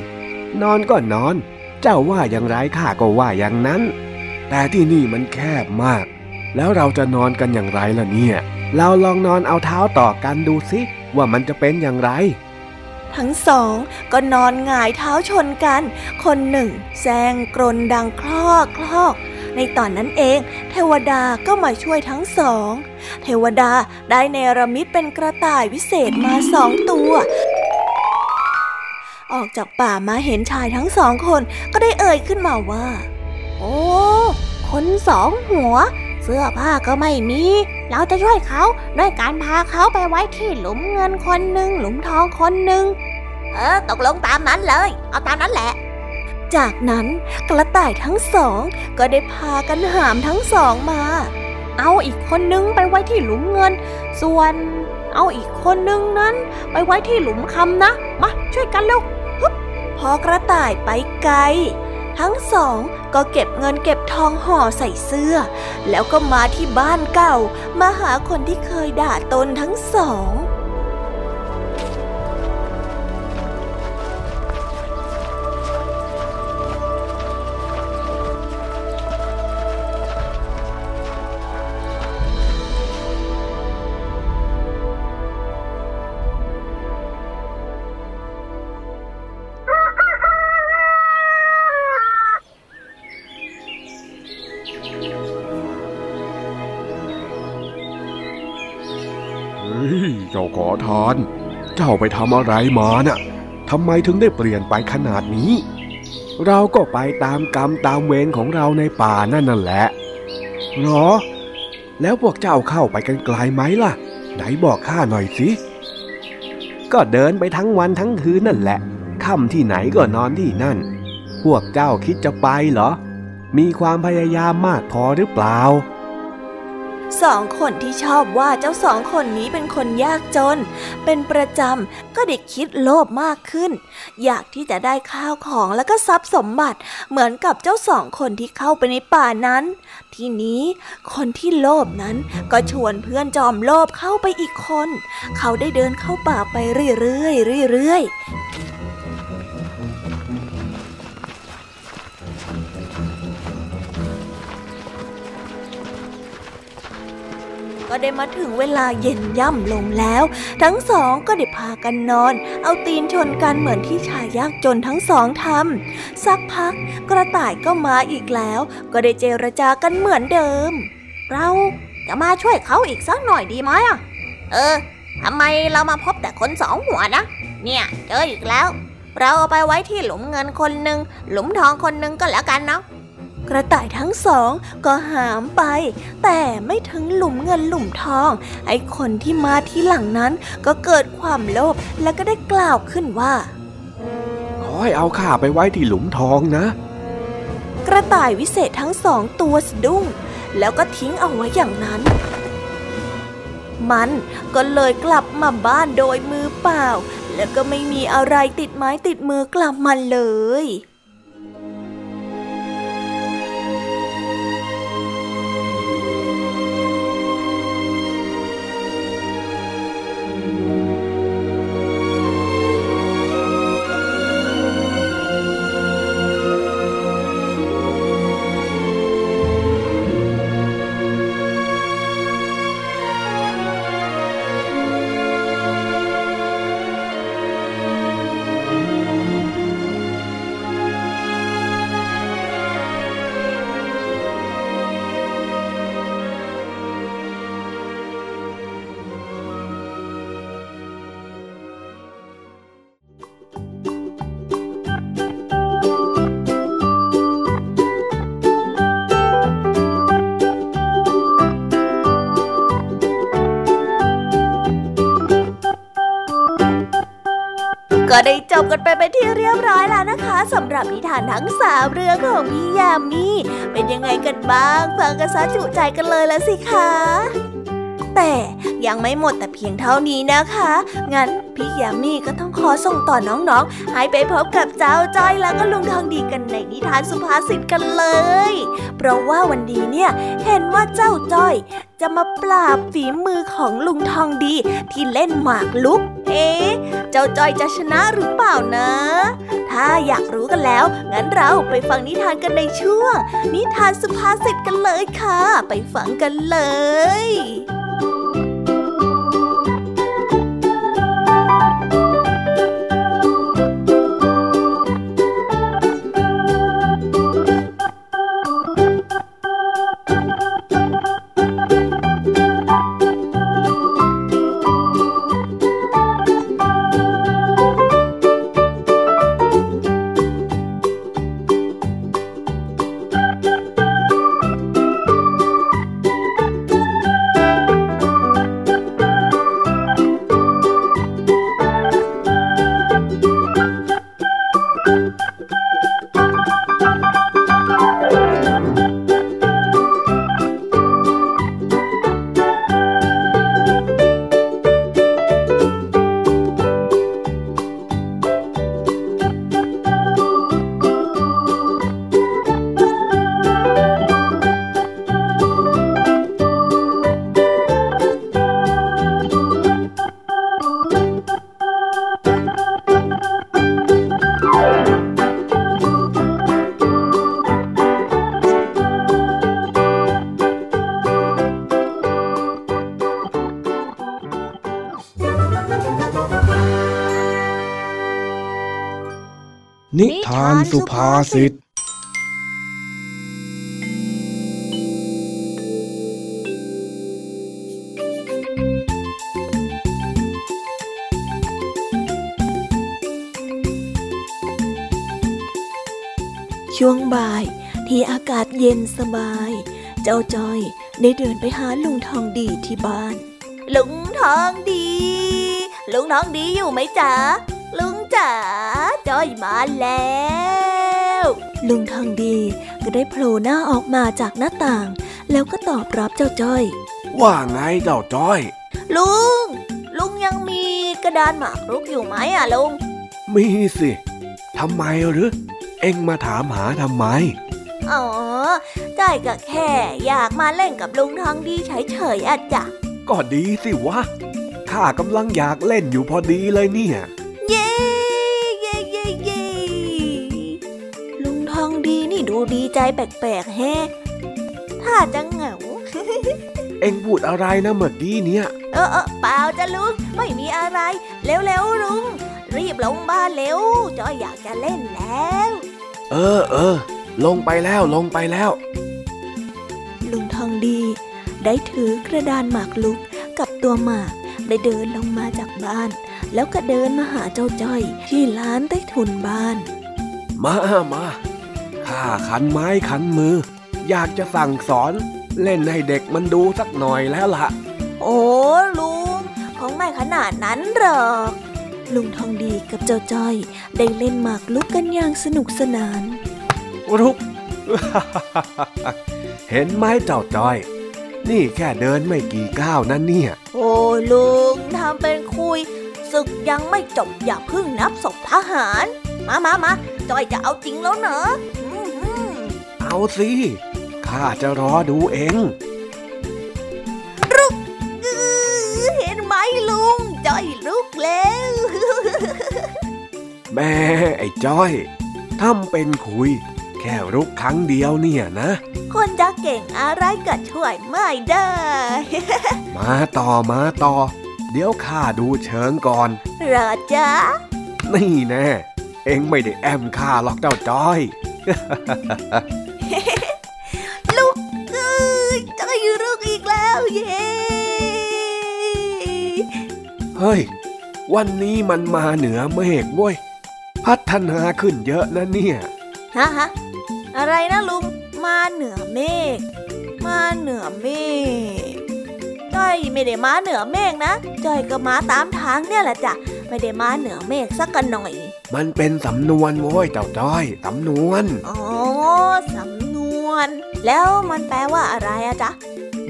นอนก็นอน เจ้าว่าอย่างไรข้าก็ว่าอย่างนั้น แต่ที่นี่มันแคบมาก แล้วเราจะนอนกันอย่างไรล่ะเนี่ย เราลองนอนเอาเท้าต่อกันดูสิว่ามันจะเป็นอย่างไร ทั้งสองก็นอนหงายเท้าชนกัน คนหนึ่งแซงกรนดังคลอกคลอกในตอนนั้นเอง เทวดาก็มาช่วยทั้งสอง เทวดาได้เนรมิตเป็นกระต่ายวิเศษมาสองตัว ออกจากป่ามาเห็นชายทั้งสองคนก็ได้เอ่ยขึ้นมาว่า โอ้ คนสองหัว เสื้อผ้าก็ไม่มี เราจะช่วยเขาด้วยการพาเขาไปไว้ที่หลุมเงินคนหนึ่งหลุมทองคนหนึ่งเออตกลงตามนั้นเลย เอาตามนั้นแหละ จากนั้นกระต่ายทั้งสอง ก็ได้พากันหามทั้งสองมา เอาอีกคนนึงไปไว้ที่หลุมเงิน ส่วนเอาอีกคนนึงนั้น ไปไว้ที่หลุมคำนะ มาช่วยกันเร็วฮึบพอกระต่ายไปไกล ทั้งสองก็เก็บเงินเก็บทองห่อใส่เสื้อ แล้วก็มาที่บ้านเก่า มาหาคนที่เคยด่าตนทั้งสอง ไปทำอะไรมาน่ะทำไมถึงได้เปลี่ยนไปขนาดนี้ เราก็ไปตามกรรมตามเวรของเราในป่านั่นนั่นแหละเหรอ แล้วพวกเจ้าเข้าไปกันไกลไหมล่ะ ไหนบอกข้าหน่อยสิ ก็เดินไปทั้งวันทั้งคืนนั่นแหละค่ำที่ไหนก็นอนที่นั่น พวกเจ้าคิดจะไปเหรอ มีความพยายามมากพอหรือเปล่า สองคนที่ชอบว่าเจ้าสองคนนี้เป็นคนยากจน เป็นประจำก็เด็กคิดโลภมากขึ้น อยากที่จะได้ข้าวของแล้วก็ทรัพย์สมบัติเหมือนกับเจ้าสองคนที่เข้าไปในป่านั้น ทีนี้คนที่โลภนั้นก็ชวนเพื่อนจอมโลภเข้าไปอีกคน เขาได้เดินเข้าป่าไปเรื่อยๆเรื่อยๆ ก็ได้มาถึงเวลาเย็นย่ำลงแล้ว ทั้งสองก็ได้พากันนอน เอาตีนชนกันเหมือนที่ชายยากจนทั้งสองทำสักพักกระต่ายก็มาอีกแล้ว ก็ได้เจรจากันเหมือนเดิม เราจะมาช่วยเขาอีกสักหน่อยดีไหมอะ เออทำไมเรามาพบแต่คนสองหัวนะ เนี่ยเจออีกแล้ว เราเอาไปไว้ที่หลุมเงินคนหนึ่งหลุมทองคนหนึ่งก็แล้วกันเนาะ กระต่ายทั้งสองก็หามไป แต่ไม่ถึงหลุมเงินหลุมทอง ไอ้คนที่มาที่หลังนั้นก็เกิดความโลภและก็ได้กล่าวขึ้นว่าขอให้เอาข้าไปไว้ที่หลุมทองนะ กระต่ายวิเศษทั้งสองตัวสะดุ้ง แล้วก็ทิ้งเอาไว้อย่างนั้น มันก็เลยกลับมาบ้านโดยมือเปล่า แล้วก็ไม่มีอะไรติดไม้ติดมือกลับมาเลย ก็ได้จบกันไปเป็นที่เรียบร้อยแล้วนะคะสำหรับนิทานทั้งสามเรื่องของพี่ยามีเป็นยังไงกันบ้างฟังกันซะจุใจกันเลยแล้วสิคะแต่ยังไม่หมดแต่เพียงเท่านี้นะคะ งั้นพี่ยามีก็ต้องขอส่งต่อน้องๆ ให้ไปพบกับเจ้าจ้อยแล้วก็ลุงทองดีกันในนิทานสุภาษิตกันเลย เพราะว่าวันนี้เนี่ยเห็นว่าเจ้าจ้อย จะมาปราบฝีมือของลุงทองดีที่เล่นหมากลุก เอ๊ะ เจ้าจอยจะชนะหรือเปล่านะ ถ้าอยากรู้กันแล้ว งั้นเราไปฟังนิทานกันในช่วงนิทานสุภาษิตกันเลยค่ะ ไปฟังกันเลย สุภาษิตช่วงบ่าย ที่อากาศเย็นสบาย เจ้าจอยได้เดินไปหาลุงทองดีที่บ้าน ลุงทองดี ลุงทองดีอยู่ไหมจ๊ะลุงจ๋าจอยมาแล้ว ลุงทองดีก็ได้โผล่หน้าออกมาจากหน้าต่าง แล้วก็ตอบรับเจ้าจ้อย ว่าไงเจ้าจ้อย ลุง ลุงยังมีกระดานหมากรุกอยู่ไหมอะลุง มีสิทำไมหรือ เอ็งมาถามหาทำไม อ๋อจ้อยก็แค่ อยากมาเล่นกับลุงทองดีเฉยๆอะจ้ะก็ดีสิวะข้ากำลังอยากเล่นอยู่พอดีเลยเนี่ย เย้ ใจแปลกๆแฮะถ้าจะเหงา เอ็งพูดอะไรนะเมื่อกี้เนี่ย เออเออเปล่าจ้ะลุง ไม่มีอะไร เร็วๆลุง รีบลงบ้านเร็วจอยอยากจะเล่นแล้ว เออเออ ลงไปแล้วลงไปแล้ว ลุงทองดี ได้ถือกระดานหมากลุกกับตัวหมากได้เดินลงมาจากบ้าน แล้วก็เดินมาหาเจ้าจ้อยที่ร้านใต้ถุนบ้าน มามา ข้าขันไม้ขันมือ อยากจะสั่งสอน เล่นให้เด็กมันดูสักหน่อยแล้วล่ะ โอ้ลุงของไม่ขนาดนั้นหรอกลุงทองดีกับเจ้าจ้อย ได้เล่นหมากลุกกันอย่างสนุกสนานรุก เห็นไหมเจ้าจอย นี่แค่เดินไม่กี่ก้าวนั่นเนี่ย โอ้ลุงทำเป็นคุยศึกยังไม่จบอย่าเพึ่งนับศพทหาร มามามาจอยจะเอาจริงแล้วเนอะอืมอืม เอาสิ ข้าจะรอดูเองอื้อเห็นไหมลุงจอยลุกแล้วแม่ไอ้จ้อยทำเป็นคุย แค่รุกครั้งเดียวเนี่ยนะ คนจะเก่งอะไรก็ช่วยไม่ได้ มาต่อมาต่อ เดี๋ยวข้าดูเชิงก่อนเหรอจ๊ะ นี่แน่เอ็งไม่ได้แอมข้าหรอกเจ้าจ้อย อยลุกอีกแล้ว เย้เฮ้ย วันนี้มันมาเหนือเมฆเว้ย พัฒนาขึ้นเยอะนะเนี่ยฮะฮะอะไรนะลุงมาเหนือเมฆมาเหนือเมฆจ้อยไม่ได้มาเหนือเมฆนะจ้อยก็มาตามทางเนี่ยแหละจ้ะไม่ได้มาเหนือเมฆสักกันหน่อย มันเป็นสำนวนโว้ยเจ้าจ้อยสำนวนอ๋อสำนวน แล้วมันแปลว่าอะไรอะจ๊ะ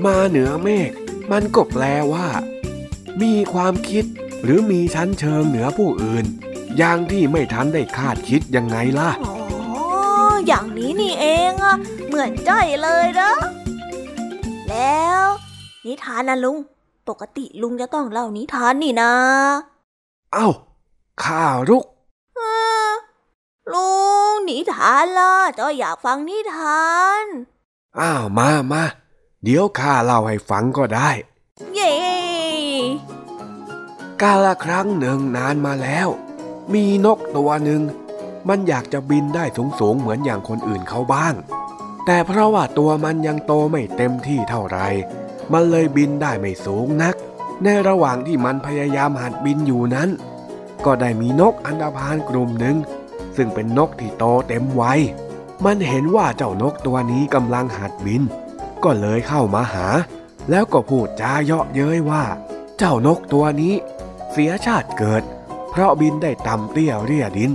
มาเหนือเมฆมันก็แปลว่า มีความคิดหรือมีชั้นเชิงเหนือผู้อื่น อย่างที่ไม่ทันได้คาดคิดยังไงล่ะอ๋ออย่างนี้นี่เองอะเหมือนจ้อยเลยนะแล้ว นิทานนะลุง ปกติลุงจะต้องเล่านิทานนี่นะเอ้าข้ารุกเออลุงนิทานล่ะจ้อยอยากฟังนิทาน อ้าวมามา เดี๋ยวข้าเล่าให้ฟังก็ได้ เย้กาละครั้งหนึ่งนานมาแล้ว มีนกตัวหนึ่ง มันอยากจะบินได้สูงสูงๆเหมือนอย่างคนอื่นเขาบ้าง แต่เพราะว่าตัวมันยังโตไม่เต็มที่เท่าไหรมันเลยบินได้ไม่สูงนัก ในระหว่างที่มันพยายามหัดบินอยู่นั้น ก็ได้มีนกอันดาพานกลุ่มหนึ่ง ซึ่งเป็นนกที่โตเต็มวัย มันเห็นว่าเจ้านกตัวนี้กำลังหัดบิน ก็เลยเข้ามาหา แล้วก็พูดจาเยาะเย้ยว่า เจ้านกตัวนี้ เสียชาติเกิด เพราะบินได้ต่ำเตี้ยเรียดิน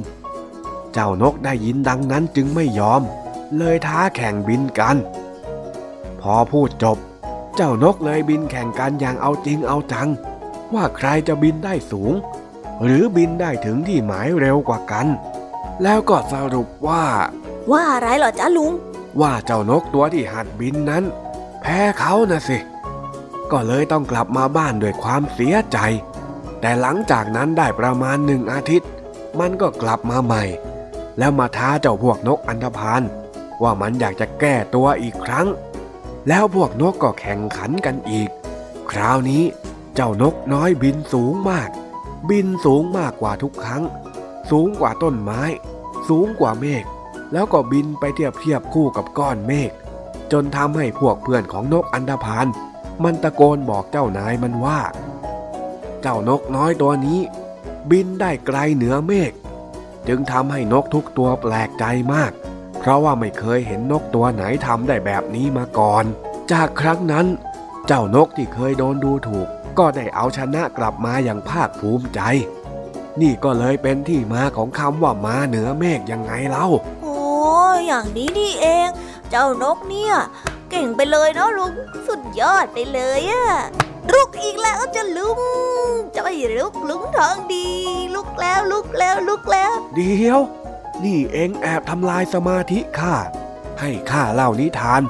เจ้านกได้ยินดังนั้นจึงไม่ยอม เลยท้าแข่งบินกัน พอพูดจบ เจ้านกเลยบินแข่งกันอย่างเอาจริงเอาจัง ว่าใครจะบินได้สูง หรือบินได้ถึงที่หมายเร็วกว่ากัน แล้วก็สรุปว่า ว่าอะไรเหรอจ๊ะลุง ว่าเจ้านกตัวที่หัดบินนั้น แพ้เขานะสิ ก็เลยต้องกลับมาบ้านด้วยความเสียใจ แต่หลังจากนั้นได้ประมาณหนึ่งอาทิตย์ มันก็กลับมาใหม่ แล้วมาท้าเจ้าพวกนกอันธพาลว่ามันอยากจะแก้ตัวอีกครั้ง แล้วพวกนกก็แข่งขันกันอีก คราวนี้เจ้านกน้อยบินสูงมาก บินสูงมากกว่าทุกครั้ง สูงกว่าต้นไม้ สูงกว่าเมฆ แล้วก็บินไปเทียบเทียบคู่กับก้อนเมฆจนทำให้พวกเพื่อนของนกอันดาพานมันตะโกนบอกเจ้านายมันว่า เจ้านกน้อยตัวนี้ บินได้ไกลเหนือเมฆจึงทำให้นกทุกตัวแปลกใจมาก เพราะว่าไม่เคยเห็นนกตัวไหนทำได้แบบนี้มาก่อน จากครั้งนั้น เจ้านกที่เคยโดนดูถูก ก็ได้เอาชนะกลับมาอย่างภาคภูมิใจ นี่ก็เลยเป็นที่มาของคำว่ามาเหนือเมฆยังไงเล่า อ้อย่างนี้นี่เอง เจ้านกเนี่ย เก่งไปเลยเนาะลุง สุดยอดไปเลยอะลุกอีกแล้วจะลุงจะไปลุกลุงทองดี ลุกแล้วลุกแล้วลุกแล้ว เดี๋ยว นี่เอ็งแอบทำลายสมาธิข้าให้ข้าเล่านิทาน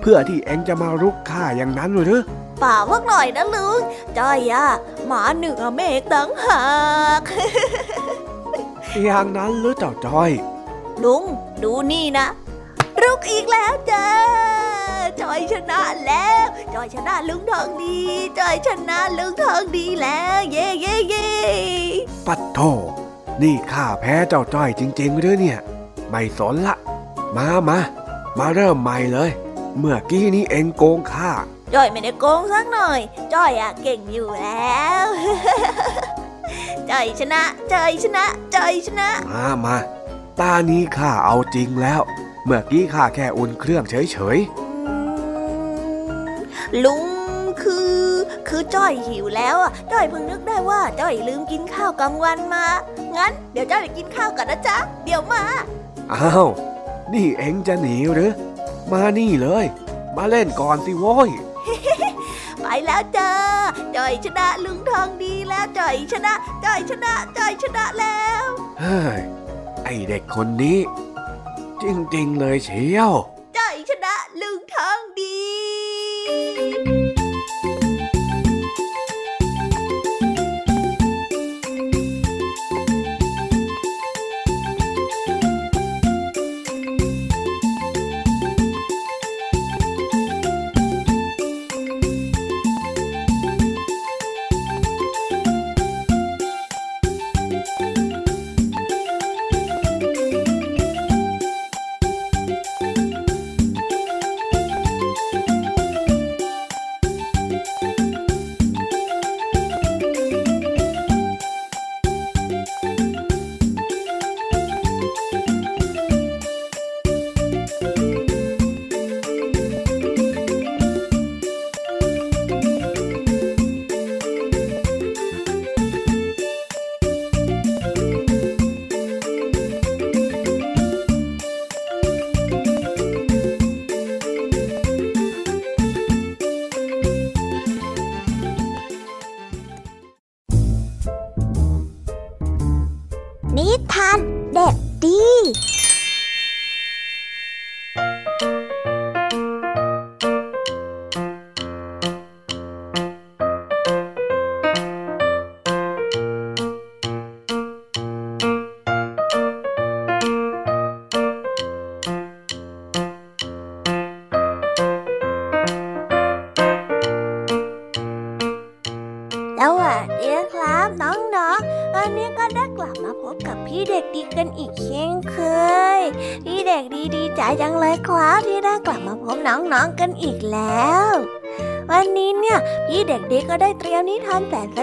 เพื่อที่เอ็งจะมารุกข้าอย่างนั้นหรือเปล่าพักหน่อยนะลุงจ้อยอะหมาเหนือเมฆตั้งหากอย่างนั้นหรือเจ้าจ้อย ลุง ดูนี่นะลุกอีกแล้วจ้าจอยชนะแล้วจอยชนะลุงทองดีจอยชนะลุงทองดีแล้ว เย่เย่เย่ปัดโทนี่ข้าแพ้เจ้าจ้อยจริงๆหรือเนี่ย ไม่สนละ มามามาเริ่มใหม่เลย เมื่อกี้นี้เอ็งโกงข้าจอยไม่ได้โกงสักหน่อยจอยอะเก่งอยู่แล้วจอยชนะจอยชนะจอยชนะ มามา ตานี้ข้าเอาจริงแล้ว เมื่อกี้ข้าแค่อุ่นเครื่องเฉยอืมลุงคือ คือจ้อยหิวแล้วอะจ้อยเพิ่งนึกได้ว่าจ้อยลืมกินข้าวกลางวันมา งั้นเดี๋ยวจ้อยไปกินข้าวก่อนนะจ๊ะ เดี๋ยวมาๆอ้าว นี่เอ็งจะหนีหรือ มานี่เลย มาเล่นก่อนสิโว้ยไปแล้วจ้าจ่อยชนะลุงทองดีแล้วจ่อยชนะจ่อยชนะจ่อยชนะแล้ว เฮ้ยไอเด็กคนนี้ จริง ๆ เลยเชียวจ่อยชนะลุงทองดี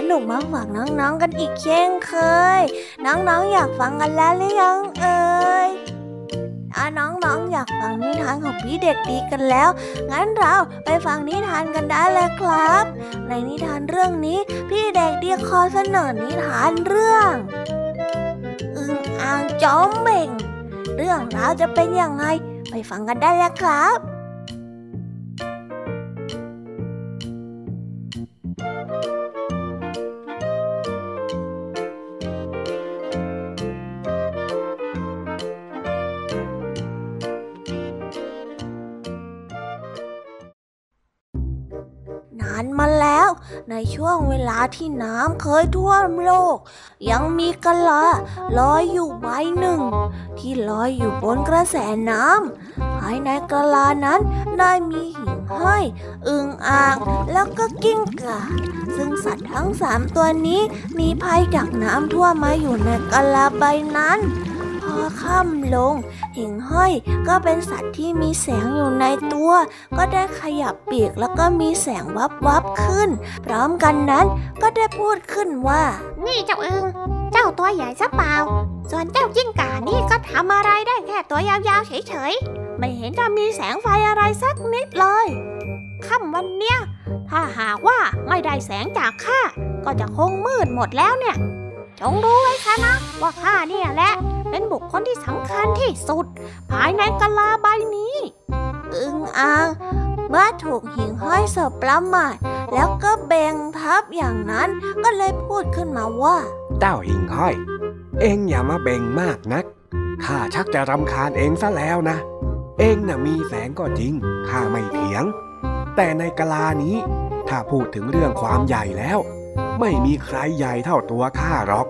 สนุกมาฝากน้องๆกันอีกเช่นเคย น้องๆอยากฟังกันแล้วหรือยังเอ่ยถ้าน้องๆอยากฟังนิทานของพี่เด็กดีกันแล้ว งั้นเราไปฟังนิทานกันได้เลยครับ ในนิทานเรื่องนี้พี่เด็กดีขอเสนอนิทานเรื่องอึงอ่างจอมเบ่ง เรื่องราวจะเป็นยังไง ไปฟังกันได้แล้วครับ ช่วงเวลาที่น้ำเคยท่วมโลก ยังมีกะลาลอยอยู่ใบหนึ่ง ที่ลอยอยู่บนกระแสน้ำภายในกะลานั้นได้มีหิ่งห้อยอึ่งอ่างแล้วก็กิ้งก่าซึ่งสัตว์ทั้งสามตัวนี้มีภัยจากน้ำท่วมมาอยู่ในกะลาใบนั้น อค่ำลง หิ่งห้อยก็เป็นสัตว์ที่มีแสงอยู่ในตัว ก็ได้ขยับปีกแล้วก็มีแสงวับวับขึ้น พร้อมกันนั้นก็ได้พูดขึ้นว่า นี่เจ้าอึงเจ้าตัวใหญ่ซะเปล่า ส่วนเจ้าจิ้งก่านี่ก็ทำอะไรได้แค่ตัวยาวๆเฉยๆ ไม่เห็นจะมีแสงไฟอะไรสักนิดเลยค่ำวันเนี้ยถ้าหากว่าไม่ได้แสงจากข้าก็จะคงมืดหมดแล้วเนี่ย จงรู้ไว้ซะนะว่าข้าเนี่ยแหละ เป็นบุคคลที่สำคัญที่สุด ภายในกะลาใบนี้ อึงอ่างเมื่อถูกหิ่งห้อยสบประมาทแล้วก็เบ่งทับอย่างนั้นก็เลยพูดขึ้นมาว่า เจ้าหิ่งห้อย เอ็งอย่ามาเบ่งมากนักข้าชักจะรำคาญเองซะแล้วนะ เอ็งน่ะมีแสงก็จริงข้าไม่เถียง แต่ในกะลานี้ ถ้าพูดถึงเรื่องความใหญ่แล้ว ไม่มีใครใหญ่เท่าตัวข้าหรอก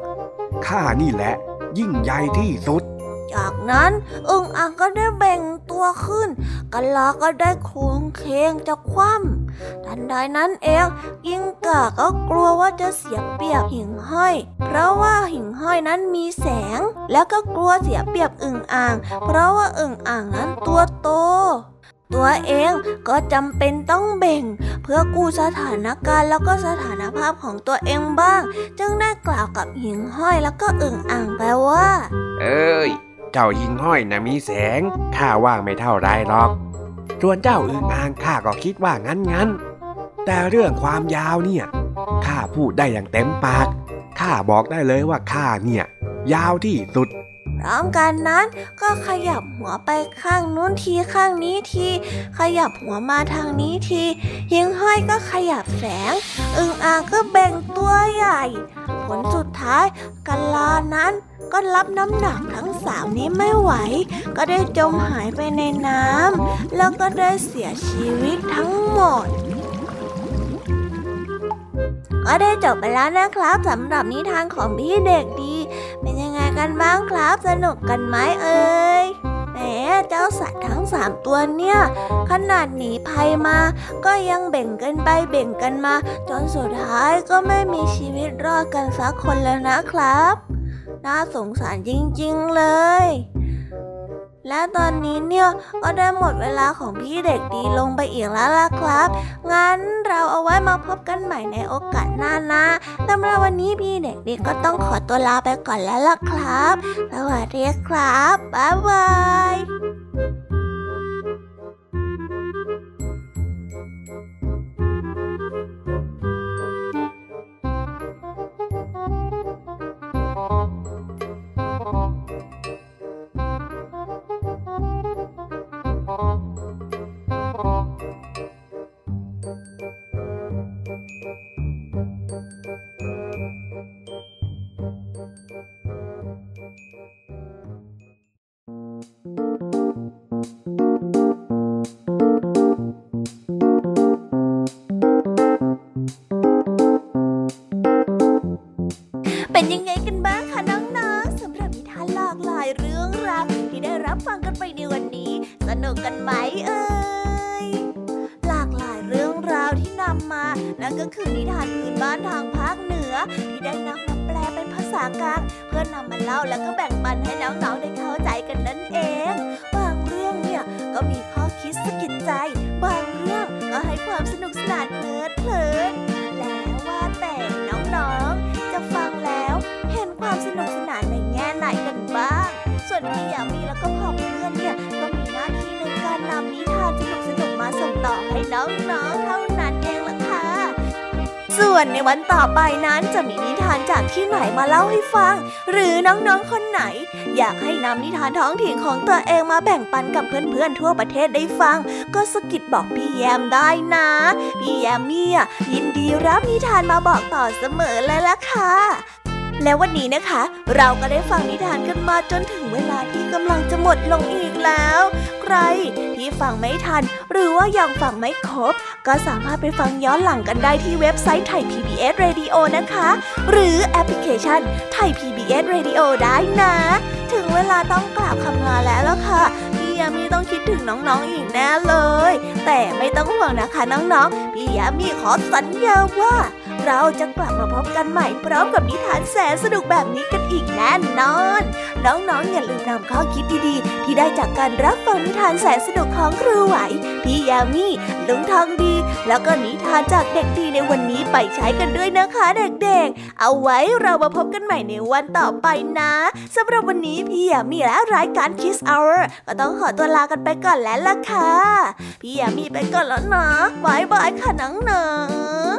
ข้านี่แหละ ยิ่งใหญ่ที่สุด จากนั้นอึ่งอ่างก็ได้เบ่งตัวขึ้นกะลาก็ได้โค้งเคงจะคว่ำทันใดนั้นเองยิ่งกาก็กลัวว่าจะเสียเปรียบหิ่งห้อย เพราะว่าหิ่งห้อยนั้นมีแสง แล้วก็กลัวเสียเปรียบอึ่งอ่าง เพราะว่าอึ่งอ่างนั้นตัวโต ตัวเองก็จำเป็นต้องเบ่ง เพื่อกู้สถานการณ์แล้วก็สถานภาพของตัวเองบ้าง จึงได้กล่าวกับหิงห้อยแล้วก็อึ่งอ่างไปว่า เอ้ย เจ้าหิงห้อยนะมีแสงข้าว่างไม่เท่าไรหรอก ส่วนเจ้าอึ่งอ่างข้าก็คิดว่างั้นงั้นๆแต่เรื่องความยาวเนี่ยข้าพูดได้อย่างเต็มปากข้าบอกได้เลยว่าข้าเนี่ย ยาวที่สุด พร้อมกันนั้นก็ขยับหัวไปข้างนู้นทีข้างนี้ที ขยับหัวมาทางนี้ที หิงห้อยก็ขยับแสง อึงอ่างก็แบ่งตัวใหญ่ ผลสุดท้ายกัลลานั้นก็รับน้ำหนักทั้งสามนี้ไม่ไหว ก็ได้จมหายไปในน้ำแล้วก็ได้เสียชีวิตทั้งหมด ก็ได้จบไปแล้วนะครับสำหรับนิทานของพี่เด็กดี เป็นยังไงกันบ้างครับ สนุกกันไหมเอ่ยแหมเจ้าสัตว์ทั้งสามตัวเนี่ย ขนาดหนีภัยมา ก็ยังแบ่งกันไปแบ่งกันมา จนสุดท้ายก็ไม่มีชีวิตรอดกันสักคนแล้วนะครับ น่าสงสารจริงๆเลย และตอนนี้เนี่ยก็ได้หมดเวลาของพี่เด็กดีลงไปอีกแล้วล่ะครับ งั้นเราเอาไว้มาพบกันใหม่ในโอกาสหน้านะสำหรับวันนี้พี่เด็กดีก็ต้องขอตัวลาไปก่อนแล้วล่ะครับ สวัสดีครับ บ๊ายบาย วนในวันต่อไปนั้นจะมีนิทานจากที่ไหนมาเล่าให้ฟัง หรือน้องๆคนไหน อยากให้นำนิทานท้องถิ่นของตัวเองมาแบ่งปันกับเพื่อนๆทั่วประเทศได้ฟัง ก็สกิดบอกพี่แยมได้นะ พี่แยมเนี่ยยินดีรับนิทานมาบอกต่อเสมอเลยล่ะค่ะและวันนี้นะคะ เราก็ได้ฟังนิทานกันมาจนถึงเวลาที่กำลังจะหมดลงอีกแล้ว ใครที่ฟังไม่ทันหรือว่ายังฟังไม่ครบ ก็สามารถไปฟังย้อนหลังกันได้ที่เว็บไซต์ไทย PBS Radio นะคะ หรือแอปพลิเคชันไทย PBS Radio ได้นะ ถึงเวลาต้องกล่าวคำลาแล้วล่ะค่ะพี่ยามีต้องคิดถึงน้องๆอีกแน่เลย แต่ไม่ต้องห่วงนะคะน้องๆ พี่ยามีขอสัญญาว่า เราจะกลับมาพบกันใหม่พร้อมกับนิทานแสนสนุกแบบนี้กันอีกแน่นอน น้องๆอย่าลืมนำข้อคิดดีๆ ที่ได้จากการรับฟังนิทานแสนสนุกของครูไหว พี่ยามีลุงทองดี แล้วก็นิทานจากเด็กดีในวันนี้ไปใช้กันด้วยนะคะเด็กๆ เอาไว้เรามาพบกันใหม่ในวันต่อไปนะสำหรับวันนี้พี่ยามีและรายการ Kiss Hour ก็ต้องขอตัวลากันไปก่อนแล้วล่ะค่ะพี่ยามีไปก่อนแล้วนะบายบายค่ะน้อง